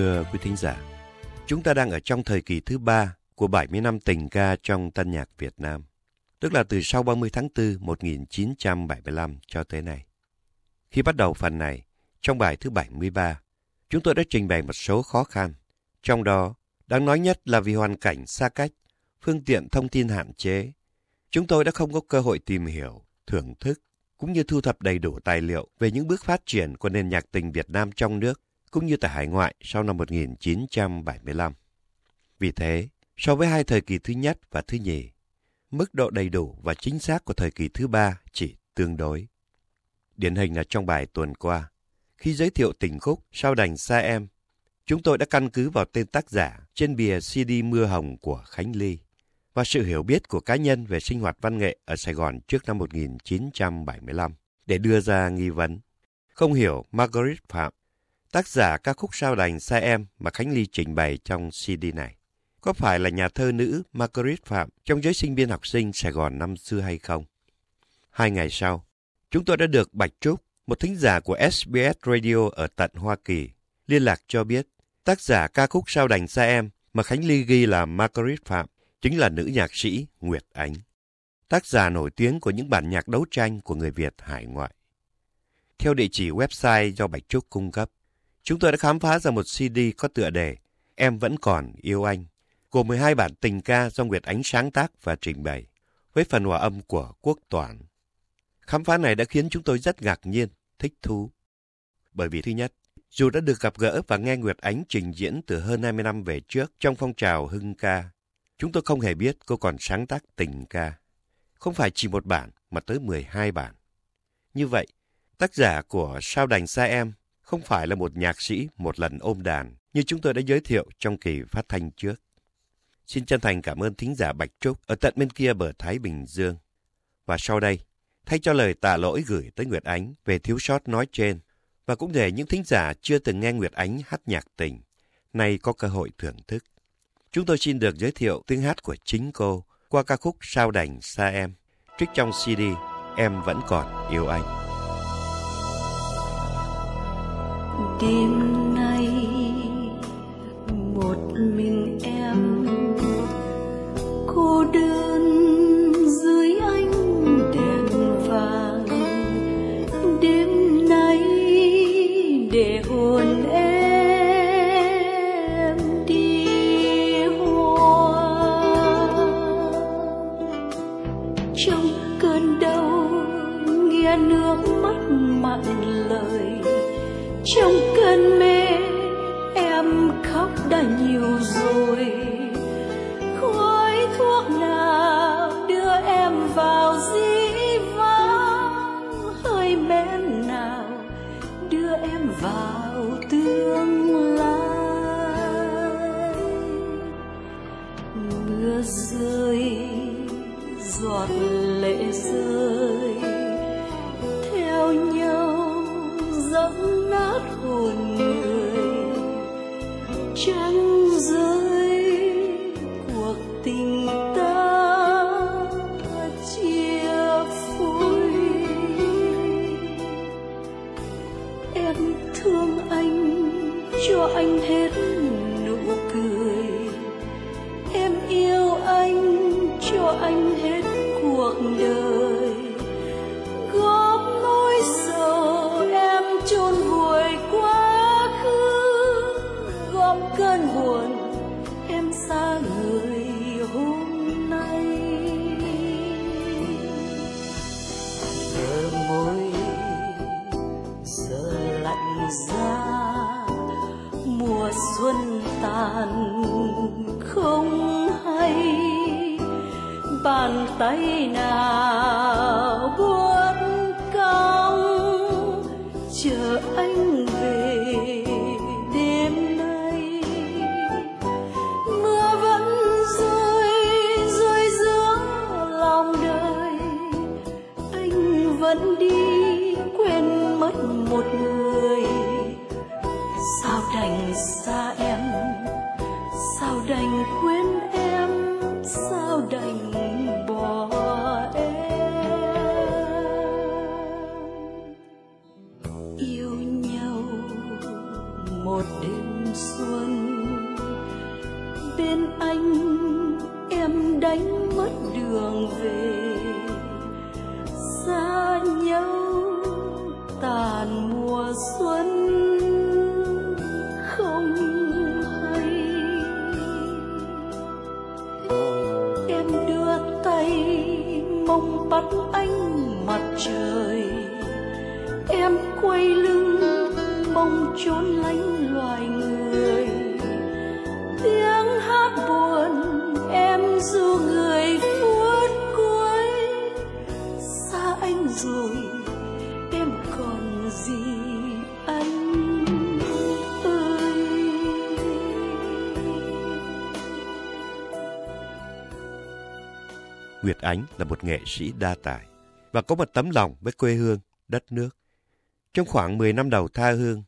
Thưa quý thính giả, chúng ta đang ở trong thời kỳ thứ ba của 70 năm tình ca trong tân nhạc Việt Nam, tức là từ sau 30 tháng 4 1975 cho tới nay. Khi bắt đầu phần này, trong bài thứ 73, chúng tôi đã trình bày một số khó khăn, trong đó đáng nói nhất là vì hoàn cảnh xa cách, phương tiện thông tin hạn chế. Chúng tôi đã không có cơ hội tìm hiểu, thưởng thức, cũng như thu thập đầy đủ tài liệu về những bước phát triển của nền nhạc tình Việt Nam trong nước cũng như tại hải ngoại sau năm 1975. Vì thế, so với hai thời kỳ thứ nhất và thứ nhì, mức độ đầy đủ và chính xác của thời kỳ thứ ba chỉ tương đối. Điển hình là trong bài tuần qua, khi giới thiệu tình khúc Sao đành xa em, chúng tôi đã căn cứ vào tên tác giả trên bìa CD Mưa Hồng của Khánh Ly và sự hiểu biết của cá nhân về sinh hoạt văn nghệ ở Sài Gòn trước năm 1975 để đưa ra nghi vấn. Không hiểu Margaret Phạm tác giả ca khúc sao đành xa em mà Khánh Ly trình bày trong CD này. Có phải là nhà thơ nữ Margaret Phạm trong giới sinh viên học sinh Sài Gòn năm xưa hay không? Hai ngày sau, chúng tôi đã được Bạch Trúc, một thính giả của SBS Radio ở tận Hoa Kỳ, liên lạc cho biết tác giả ca khúc sao đành xa em mà Khánh Ly ghi là Margaret Phạm chính là nữ nhạc sĩ Nguyệt Ánh, tác giả nổi tiếng của những bản nhạc đấu tranh của người Việt hải ngoại. Theo địa chỉ website do Bạch Trúc cung cấp, Chúng tôi đã khám phá ra một CD có tựa đề Em vẫn còn yêu anh, gồm 12 bản tình ca do Nguyệt Ánh sáng tác và trình bày, với phần hòa âm của Quốc Toản. Khám phá này đã khiến chúng tôi rất ngạc nhiên, thích thú. Bởi vì thứ nhất, dù đã được gặp gỡ và nghe Nguyệt Ánh trình diễn từ hơn 20 năm về trước trong phong trào hưng ca, chúng tôi không hề biết cô còn sáng tác tình ca. Không phải chỉ một bản mà tới 12 bản. Như vậy, tác giả của Sao đành xa em không phải là một nhạc sĩ một lần ôm đàn như chúng tôi đã giới thiệu trong kỳ phát thanh trước. Xin chân thành cảm ơn thính giả Bạch Trúc ở tận bên kia bờ Thái Bình Dương. Và sau đây, thay cho lời tạ lỗi gửi tới Nguyệt Ánh về thiếu sót nói trên, và cũng để những thính giả chưa từng nghe Nguyệt Ánh hát nhạc tình, nay có cơ hội thưởng thức. Chúng tôi xin được giới thiệu tiếng hát của chính cô qua ca khúc Sao đành xa em, trích trong CD Em vẫn còn yêu anh. Đêm vào tương lai. Mưa rơi giọt lệ rơi xa nhau tàn mùa xuân không hay. Em đưa tay mong bắt anh mặt trời, em quay lưng mong trốn lánh Nguyệt Ánh là một nghệ sĩ đa tài và có một tấm lòng với quê hương, đất nước. Trong khoảng 10 năm đầu tha hương,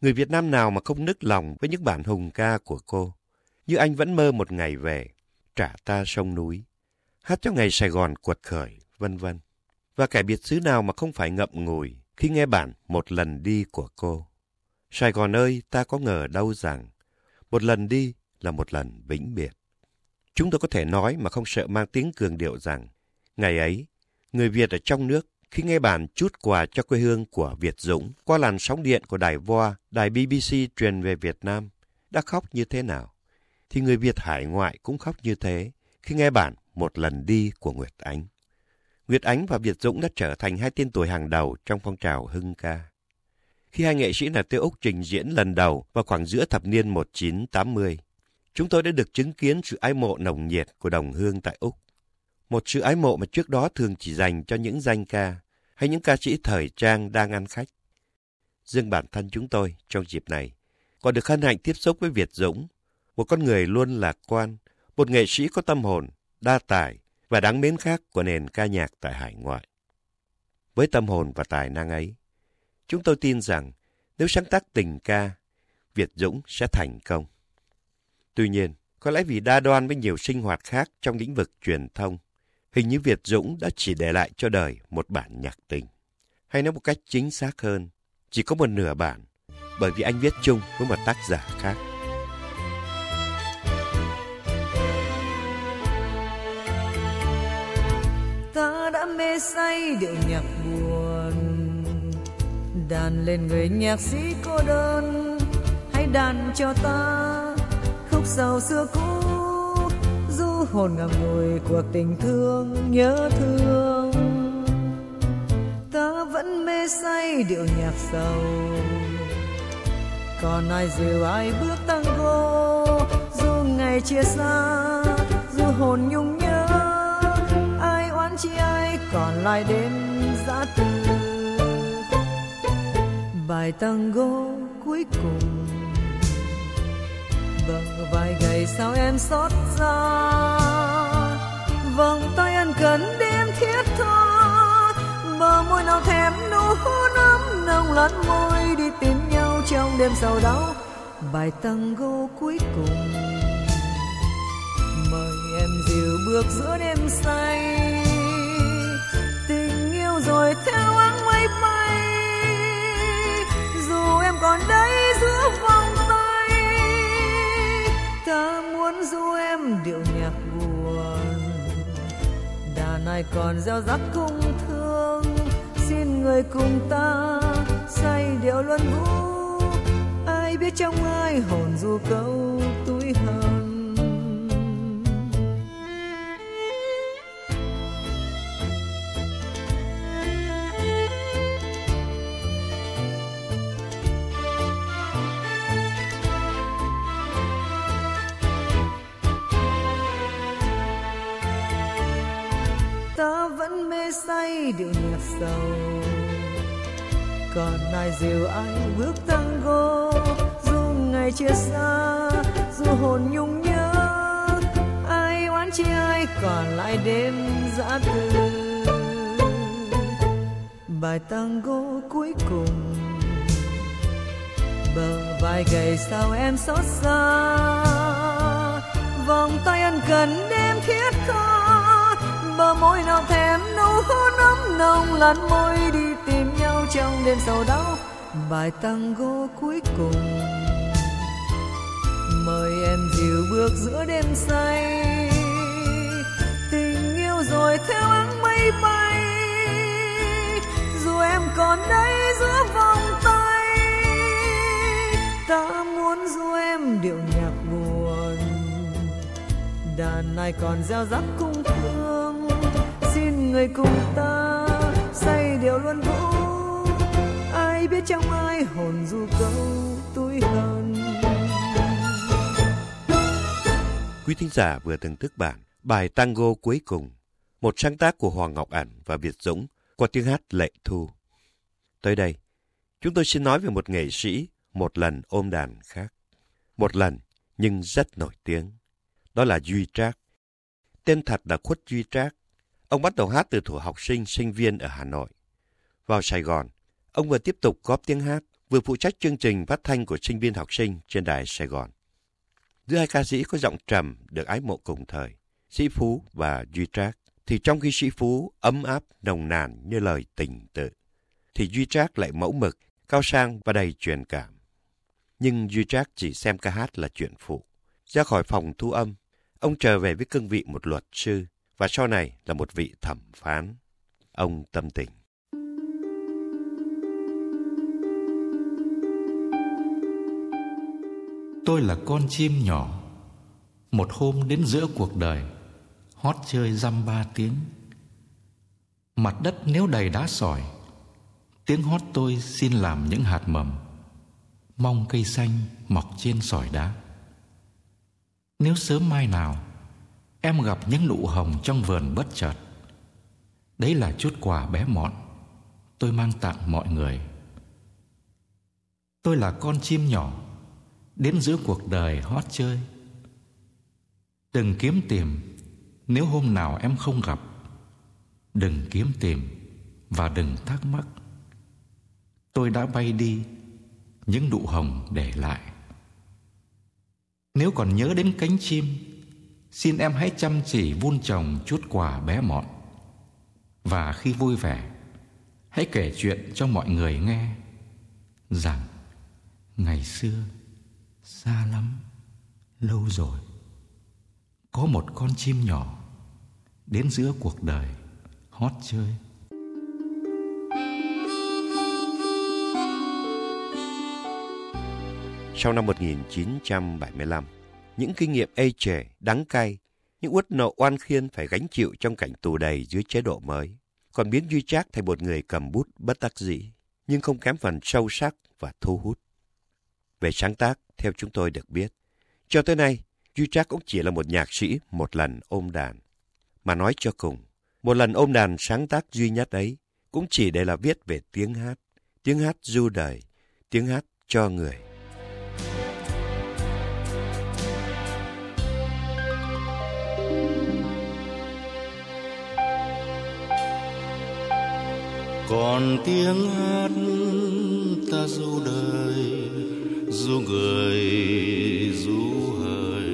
người Việt Nam nào mà không nức lòng với những bản hùng ca của cô. Như anh vẫn mơ một ngày về, trả ta sông núi, hát cho ngày Sài Gòn quật khởi, vân vân. Và kẻ biệt xứ nào mà không phải ngậm ngùi khi nghe bản Một lần đi của cô. Sài Gòn ơi, ta có ngờ đâu rằng, một lần đi là một lần vĩnh biệt. Chúng tôi có thể nói mà không sợ mang tiếng cường điệu rằng, ngày ấy, người Việt ở trong nước khi nghe bản chút quà cho quê hương của Việt Dũng qua làn sóng điện của đài VOA, đài BBC truyền về Việt Nam, đã khóc như thế nào, thì người Việt hải ngoại cũng khóc như thế khi nghe bản Một lần đi của Nguyệt Ánh. Nguyệt Ánh và Việt Dũng đã trở thành hai tên tuổi hàng đầu trong phong trào hưng ca. Khi hai nghệ sĩ là Tiêu Úc trình diễn lần đầu vào khoảng giữa thập niên 1980, chúng tôi đã được chứng kiến sự ái mộ nồng nhiệt của đồng hương tại Úc. Một sự ái mộ mà trước đó thường chỉ dành cho những danh ca hay những ca sĩ thời trang đang ăn khách. Riêng bản thân chúng tôi trong dịp này còn được hân hạnh tiếp xúc với Việt Dũng, một con người luôn lạc quan, một nghệ sĩ có tâm hồn, đa tài và đáng mến khác của nền ca nhạc tại hải ngoại. Với tâm hồn và tài năng ấy, chúng tôi tin rằng nếu sáng tác tình ca, Việt Dũng sẽ thành công. Tuy nhiên, có lẽ vì đa đoan với nhiều sinh hoạt khác trong lĩnh vực truyền thông, hình như Việt Dũng đã chỉ để lại cho đời một bản nhạc tình. Hay nói một cách chính xác hơn, chỉ có một nửa bản, bởi vì anh viết chung với một tác giả khác. ta đã mê say điệu nhạc buồn đàn lên người nhạc sĩ cô đơn hãy đàn cho ta sầu xưa cũ du hồn ngậm ngùi cuộc tình thương nhớ thương. Ta vẫn mê say điệu nhạc sầu. Còn ai dìu ai bước tango dù ngày chia xa, dù hồn nhung nhớ. Ai oán chi ai còn lại đêm giã từ bài tango cuối cùng vài ngày gầy sao em xót xa. Vòng tay ân cần đêm thiết tha, bờ môi nào thèm nụ hôn ấm nồng lẫn môi đi tìm nhau trong đêm sầu đau bài tango cuối cùng, mời em dìu bước giữa đêm say. Tình yêu rồi theo áng mây bay, dù em còn đây Ngài còn gieo rắc cung thương. Xin người cùng ta say điệu luân vũ ai biết trong ai hồn du câu túi hờn say điệu nhạc sầu. Còn ai dìu ai bước tango, dù ngày chia xa, dù hồn nhung nhớ, ai oán chi ai còn lại đêm giã từ. Bài tango cuối cùng, bờ vai gầy sao em xót xa. Vòng tay ân cần đêm thiết tha, bờ môi nào thèm nụ hôn lăn môi đi tìm nhau trong đêm sầu đau bài tango cuối cùng. Mời em dịu bước giữa đêm say. Tình yêu rồi theo áng mây bay. Dù em còn đây giữa vòng tay, ta muốn du em điệu nhạc buồn. Đàn này còn gieo rắc cung thương, xin người cùng ta say điệu luôn vũ ai biết trong ai hồn du câu túi hờn Quý thính giả vừa thưởng thức bản bài tango cuối cùng, một sáng tác của Hoàng Ngọc ảnh và Việt Dũng qua tiếng hát Lệ Thu. Tới đây, chúng tôi xin nói về một nghệ sĩ một lần ôm đàn khác. Một lần, nhưng rất nổi tiếng. Đó là Duy Trác. Tên thật là Khuất Duy Trác. Ông bắt đầu hát từ thủ học sinh, sinh viên ở Hà Nội. Vào Sài Gòn, ông vừa tiếp tục góp tiếng hát, vừa phụ trách chương trình phát thanh của sinh viên học sinh trên đài Sài Gòn. Giữa hai ca sĩ có giọng trầm được ái mộ cùng thời, Sĩ Phú và Duy Trác, thì trong khi Sĩ Phú ấm áp, nồng nàn như lời tình tự, thì Duy Trác lại mẫu mực, cao sang và đầy truyền cảm. Nhưng Duy Trác chỉ xem ca hát là chuyện phụ. Ra khỏi phòng thu âm, ông trở về với cương vị một luật sư và sau này là một vị thẩm phán. Ông tâm tình. Tôi là con chim nhỏ Một hôm đến giữa cuộc đời, Hót chơi dăm ba tiếng Mặt đất nếu đầy đá sỏi, Tiếng hót tôi xin làm những hạt mầm Mong cây xanh mọc trên sỏi đá Nếu sớm mai nào Em gặp những nụ hồng trong vườn bất chợt. Đấy là chút quà bé mọn. Tôi mang tặng mọi người. Tôi là con chim nhỏ, đến giữa cuộc đời hót chơi. Đừng kiếm tìm, nếu hôm nào em không gặp, đừng kiếm tìm và đừng thắc mắc. Tôi đã bay đi, những nụ hồng để lại. Nếu còn nhớ đến cánh chim xin em hãy chăm chỉ vun trồng chút quà bé mọn. Và khi vui vẻ hãy kể chuyện cho mọi người nghe rằng ngày xưa xa lắm lâu rồi có một con chim nhỏ đến giữa cuộc đời hót chơi. Sau năm 1975, những kinh nghiệm ê chề, đắng cay, những uất nộ oan khiên phải gánh chịu trong cảnh tù đầy dưới chế độ mới, còn biến Duy Trác thành một người cầm bút bất đắc dĩ, nhưng không kém phần sâu sắc và thu hút. Về sáng tác, theo chúng tôi được biết, cho tới nay, Duy Trác cũng chỉ là một nhạc sĩ một lần ôm đàn. Mà nói cho cùng, một lần ôm đàn sáng tác duy nhất ấy cũng chỉ để là viết về tiếng hát, tiếng hát du đời, tiếng hát cho người. Còn tiếng hát ta du đời, du người, du hời.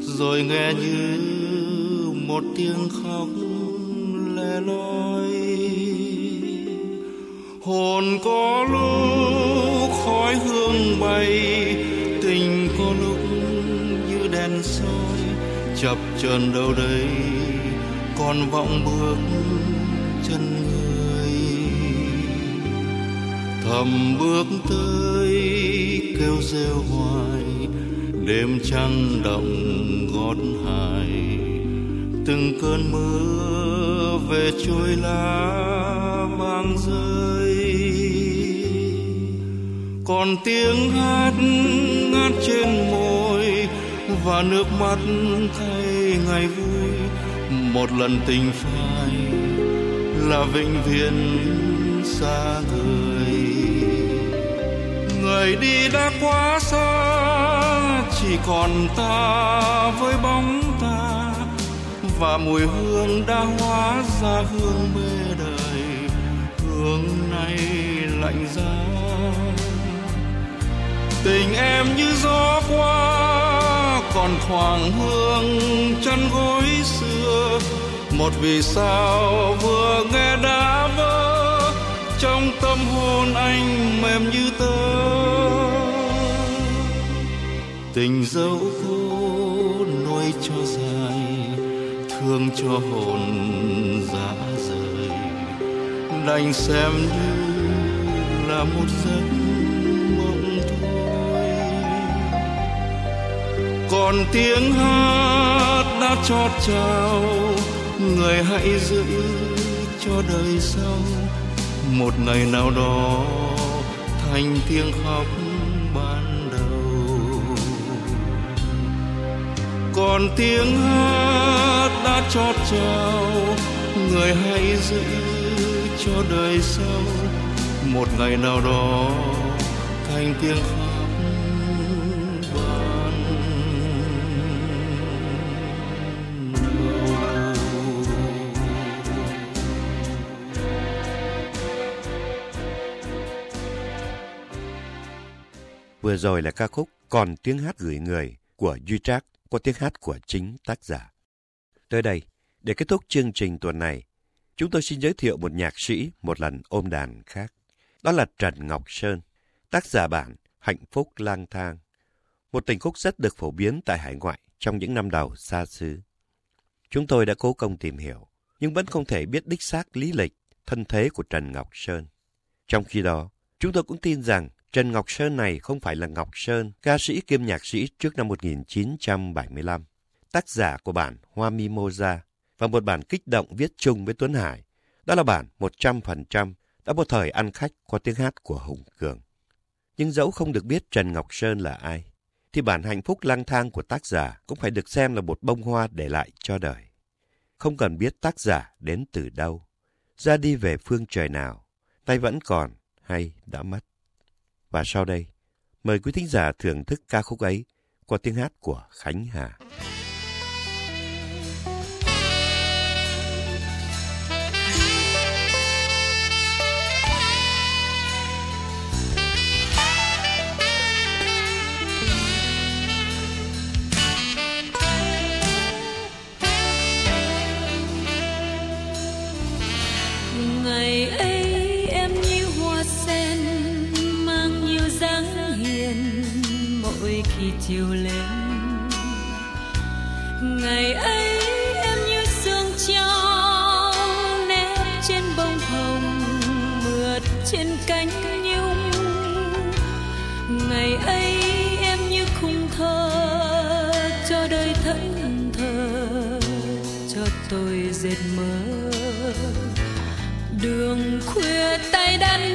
Rồi nghe như một tiếng khóc lẻ loi. Hồn có lúc khói hương bay, tình có lúc như đèn soi. Chập chờn đâu đây còn vọng bước thầm bước tới, kêu rêu hoài. Đêm trăng động gót hài, từng cơn mưa về trôi lá vang rơi. Còn tiếng hát ngát trên môi, và nước mắt thay ngày vui. Một lần tình phai là vĩnh viễn xa người người đi đã quá xa, chỉ còn ta với bóng ta. Và mùi hương đã hóa ra hương mê đời, hương này lạnh giá. Tình em như gió qua, còn thoảng hương chân gối xưa. Một vì sao vừa nghe đã tâm anh mềm như tơ. Tình dấu khô nuôi cho dài, thương cho hồn dã rời. Đành xem như là một giấc mộng thôi. Còn tiếng hát đã chót chào người hãy giữ cho đời sau một ngày nào đó, thành tiếng khóc ban đầu. Còn tiếng hát đã chót trao người hãy giữ cho đời sau. Một ngày nào đó, thành tiếng khóc Vừa rồi là ca khúc Còn tiếng hát gửi người của Duy Trác qua tiếng hát của chính tác giả. Tới đây, để kết thúc chương trình tuần này, chúng tôi xin giới thiệu một nhạc sĩ một lần ôm đàn khác. Đó là Trần Ngọc Sơn, tác giả bản Hạnh phúc lang thang. Một tình khúc rất được phổ biến tại hải ngoại trong những năm đầu xa xứ. Chúng tôi đã cố công tìm hiểu, nhưng vẫn không thể biết đích xác lý lịch, thân thế của Trần Ngọc Sơn. Trong khi đó, chúng tôi cũng tin rằng Trần Ngọc Sơn này không phải là Ngọc Sơn, ca sĩ kiêm nhạc sĩ trước năm 1975, tác giả của bản Hoa Mimosa và một bản kích động viết chung với Tuấn Hải. Đó là bản 100% đã một thời ăn khách qua tiếng hát của Hùng Cường. Nhưng dẫu không được biết Trần Ngọc Sơn là ai, thì bản hạnh phúc lang thang của tác giả cũng phải được xem là một bông hoa để lại cho đời. Không cần biết tác giả đến từ đâu, ra đi về phương trời nào, tay vẫn còn hay đã mất. Và sau đây, mời quý thính giả thưởng thức ca khúc ấy qua tiếng hát của Khánh Hà. Chiều lên. Ngày ấy em như sương trao nếp trên bông hồng, mượt trên cánh nhung. Ngày ấy em như khung thơ cho đời thẫn thờ, cho tôi dệt mơ đường khuya tay đan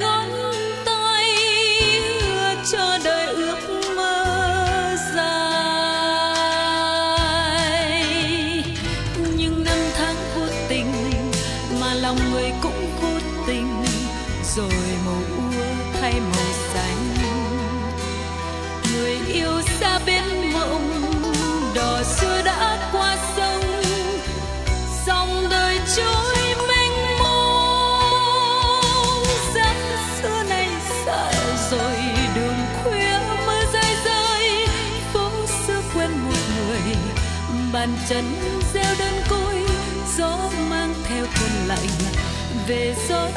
về gió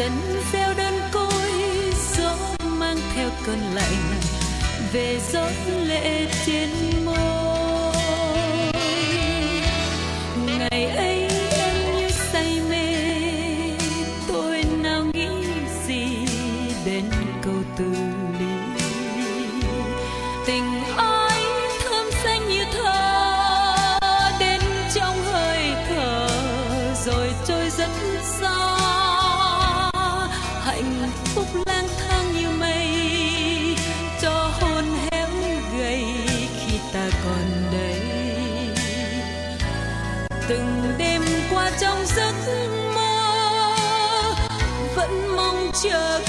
chân gieo đơn côi, gió mang theo cơn lạnh, về gió lệ trên môi. Ngày ấy em như say mê, tôi nào nghĩ gì đến câu từ ly tình ai thơm xanh như thơ, đến trong hơi thở, rồi trôi rất xa phúc lang thang như mây, cho hôn héo gầy khi ta còn đây. Từng đêm qua trong giấc mơ, vẫn mong chờ